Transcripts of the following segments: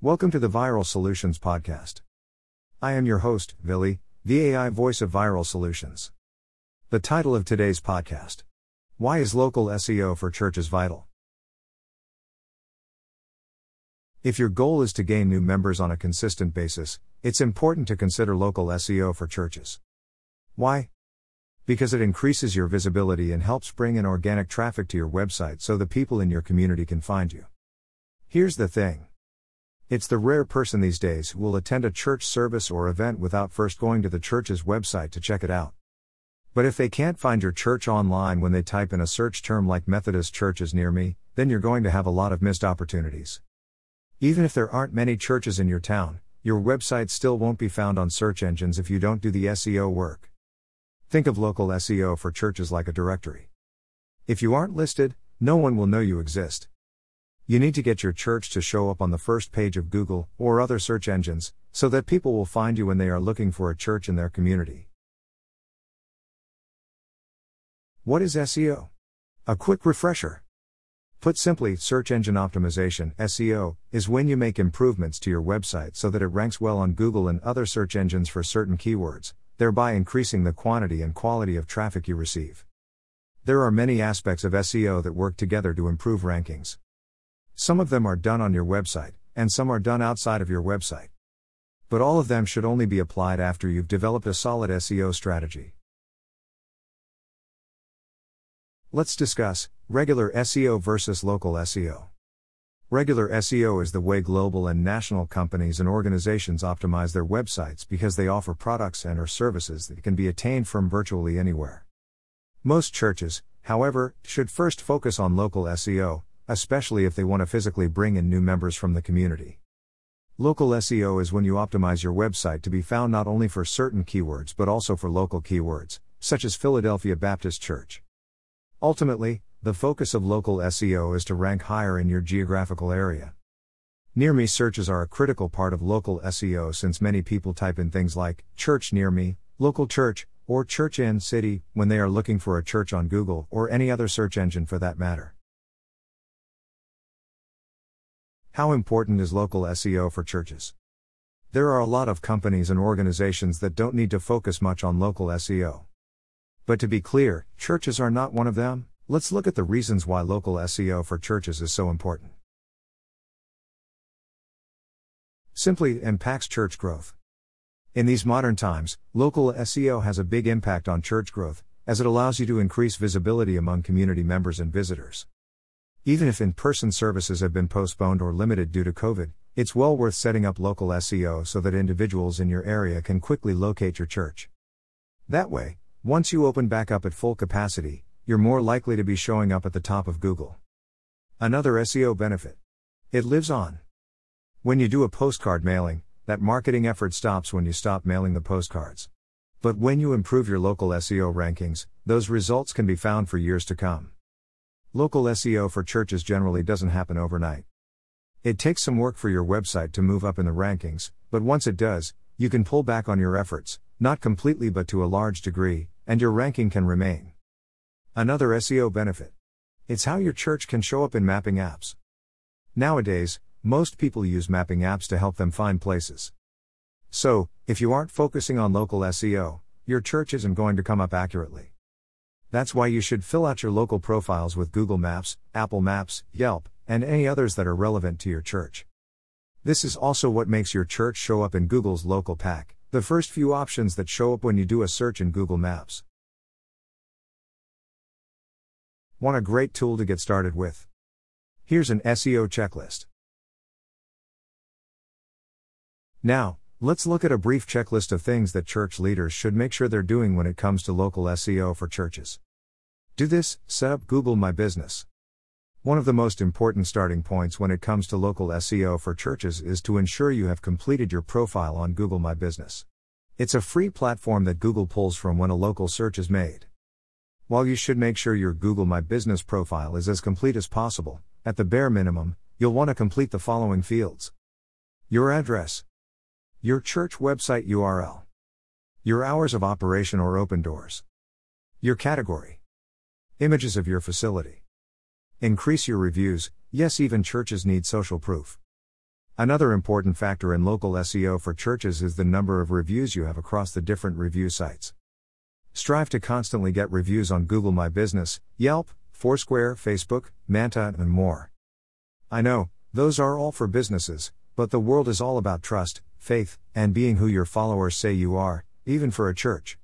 Welcome to the Viral Solutions Podcast. I am your host, Vili, the AI voice of Viral Solutions. The title of today's podcast Why is local SEO for churches vital? If your goal is to gain new members on a consistent basis, it's important to consider local SEO for churches. Why? Because it increases your visibility and helps bring in organic traffic to your website so the people in your community can find you. Here's the thing it's the rare person these days who will attend a church service or event without first going to the church's website to check it out. But if they can't find your church online when they type in a search term like Methodist churches near me, then you're going to have a lot of missed opportunities. Even if there aren't many churches in your town, your website still won't be found on search engines if you don't do the SEO work. Think of local SEO for churches like a directory. If you aren't listed, no one will know you exist. You need to get your church to show up on the first page of Google or other search engines, so that people will find you when they are looking for a church in their community. What is SEO? A quick refresher. Put simply, search engine optimization (SEO) is when you make improvements to your website so that it ranks well on Google and other search engines for certain keywords, thereby increasing the quantity and quality of traffic you receive. There are many aspects of SEO that work together to improve rankings. Some of them are done on your website, and some are done outside of your website. But all of them should only be applied after you've developed a solid SEO strategy. Let's discuss regular SEO versus local SEO. Regular SEO is the way global and national companies and organizations optimize their websites because they offer products and or services that can be attained from virtually anywhere. Most churches, however, should first focus on local SEO, especially if they want to physically bring in new members from the community. Local SEO is when you optimize your website to be found not only for certain keywords but also for local keywords, such as Philadelphia Baptist Church. Ultimately, the focus of local SEO is to rank higher in your geographical area. Near me searches are a critical part of local SEO since many people type in things like church near me, local church, or church in city when they are looking for a church on Google or any other search engine for that matter. How important is local SEO for churches? There are a lot of companies and organizations that don't need to focus much on local SEO. But to be clear, churches are not one of them. Let's look at the reasons why local SEO for churches is so important. Simply impacts church growth. In these modern times, local SEO has a big impact on church growth, as it allows you to increase visibility among community members and visitors. Even if in person services have been postponed or limited due to COVID, it's well worth setting up local SEO so that individuals in your area can quickly locate your church. That way, once you open back up at full capacity, you're more likely to be showing up at the top of Google. Another SEO benefit it lives on. When you do a postcard mailing, that marketing effort stops when you stop mailing the postcards. But when you improve your local SEO rankings, those results can be found for years to come. Local SEO for churches generally doesn't happen overnight. It takes some work for your website to move up in the rankings, but once it does, you can pull back on your efforts, not completely but to a large degree, and your ranking can remain. Another SEO benefit it's how your church can show up in mapping apps. Nowadays, most people use mapping apps to help them find places. So, if you aren't focusing on local SEO, your church isn't going to come up accurately. That's why you should fill out your local profiles with Google Maps, Apple Maps, Yelp, and any others that are relevant to your church. This is also what makes your church show up in Google's local pack, the first few options that show up when you do a search in Google Maps. Want a great tool to get started with? Here's an SEO checklist. Now, Let's look at a brief checklist of things that church leaders should make sure they're doing when it comes to local SEO for churches. Do this, set up Google My Business. One of the most important starting points when it comes to local SEO for churches is to ensure you have completed your profile on Google My Business. It's a free platform that Google pulls from when a local search is made. While you should make sure your Google My Business profile is as complete as possible, at the bare minimum, you'll want to complete the following fields your address, your church website URL. Your hours of operation or open doors. Your category. Images of your facility. Increase your reviews, yes, even churches need social proof. Another important factor in local SEO for churches is the number of reviews you have across the different review sites. Strive to constantly get reviews on Google My Business, Yelp, Foursquare, Facebook, Manta, and more. I know, those are all for businesses, but the world is all about trust, faith, and being who your followers say you are, even for a church.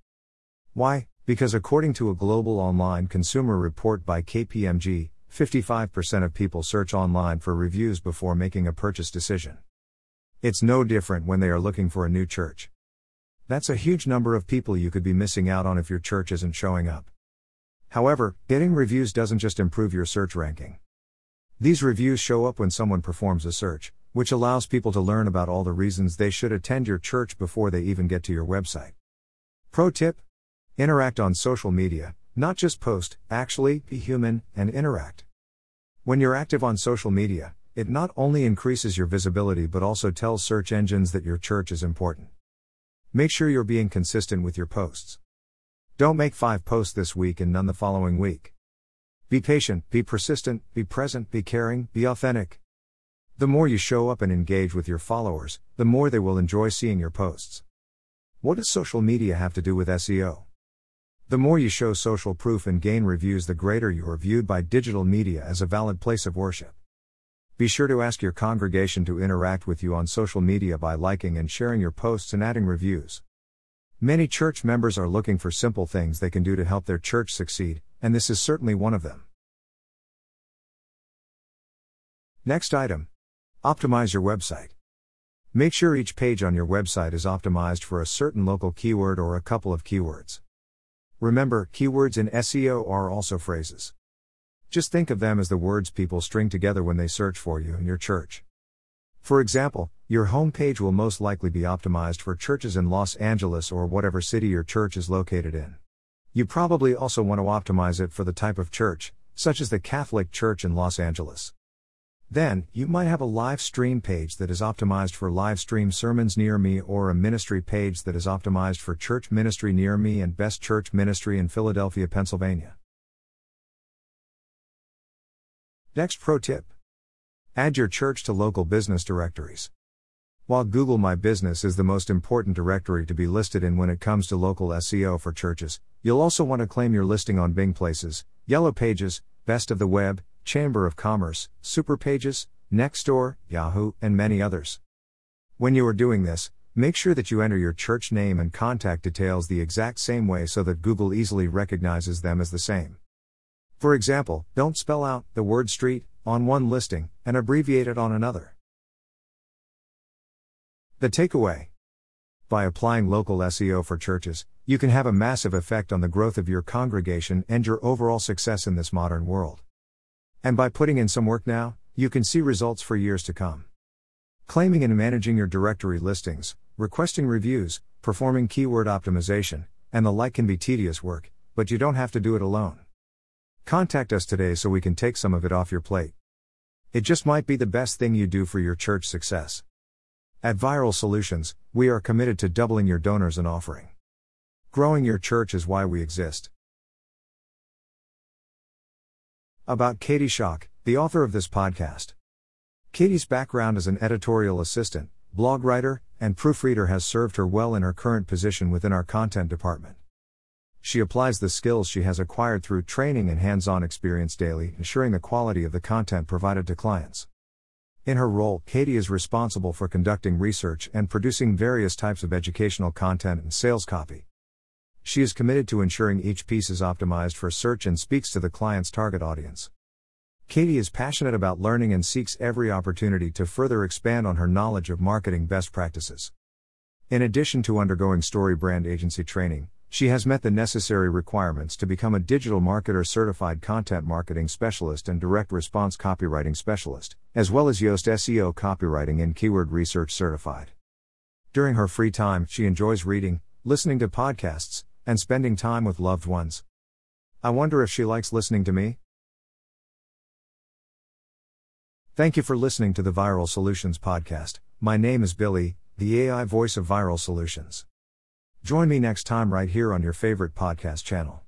Why? Because according to a global online consumer report by KPMG, 55% of people search online for reviews before making a purchase decision. It's no different when they are looking for a new church. That's a huge number of people you could be missing out on if your church isn't showing up. However, getting reviews doesn't just improve your search ranking. These reviews show up when someone performs a search, which allows people to learn about all the reasons they should attend your church before they even get to your website. Pro tip Interact on social media, not just post, actually, be human, and interact. When you're active on social media, it not only increases your visibility but also tells search engines that your church is important. Make sure you're being consistent with your posts. Don't make five posts this week and none the following week. Be patient, be persistent, be present, be caring, be authentic. The more you show up and engage with your followers, the more they will enjoy seeing your posts. What does social media have to do with SEO? The more you show social proof and gain reviews, the greater you are viewed by digital media as a valid place of worship. Be sure to ask your congregation to interact with you on social media by liking and sharing your posts and adding reviews. Many church members are looking for simple things they can do to help their church succeed, and this is certainly one of them. Next item Optimize your website. Make sure each page on your website is optimized for a certain local keyword or a couple of keywords. Remember, keywords in SEO are also phrases. Just think of them as the words people string together when they search for you in your church. For example, your homepage will most likely be optimized for churches in Los Angeles or whatever city your church is located in. You probably also want to optimize it for the type of church, such as the Catholic Church in Los Angeles. Then, you might have a live stream page that is optimized for live stream sermons near me, or a ministry page that is optimized for church ministry near me and best church ministry in Philadelphia, Pennsylvania. Next pro tip Add your church to local business directories. While Google My Business is the most important directory to be listed in when it comes to local SEO for churches, you'll also want to claim your listing on Bing Places, Yellow Pages, Best of the Web, Chamber of Commerce, Superpages, Nextdoor, Yahoo, and many others. When you are doing this, make sure that you enter your church name and contact details the exact same way so that Google easily recognizes them as the same. For example, don't spell out the word street on one listing and abbreviate it on another. The takeaway By applying local SEO for churches, you can have a massive effect on the growth of your congregation and your overall success in this modern world. And by putting in some work now, you can see results for years to come. Claiming and managing your directory listings, requesting reviews, performing keyword optimization, and the like can be tedious work, but you don't have to do it alone. Contact us today so we can take some of it off your plate. It just might be the best thing you do for your church success. At Viral Solutions, we are committed to doubling your donors and offering. Growing your church is why we exist. About Katie Schock, the author of this podcast. Katie's background as an editorial assistant, blog writer, and proofreader has served her well in her current position within our content department. She applies the skills she has acquired through training and hands on experience daily, ensuring the quality of the content provided to clients. In her role, Katie is responsible for conducting research and producing various types of educational content and sales copy. She is committed to ensuring each piece is optimized for search and speaks to the client's target audience. Katie is passionate about learning and seeks every opportunity to further expand on her knowledge of marketing best practices. In addition to undergoing story brand agency training, she has met the necessary requirements to become a digital marketer certified content marketing specialist and direct response copywriting specialist, as well as Yoast SEO copywriting and keyword research certified. During her free time, she enjoys reading, listening to podcasts, and spending time with loved ones. I wonder if she likes listening to me? Thank you for listening to the Viral Solutions Podcast. My name is Billy, the AI voice of Viral Solutions. Join me next time right here on your favorite podcast channel.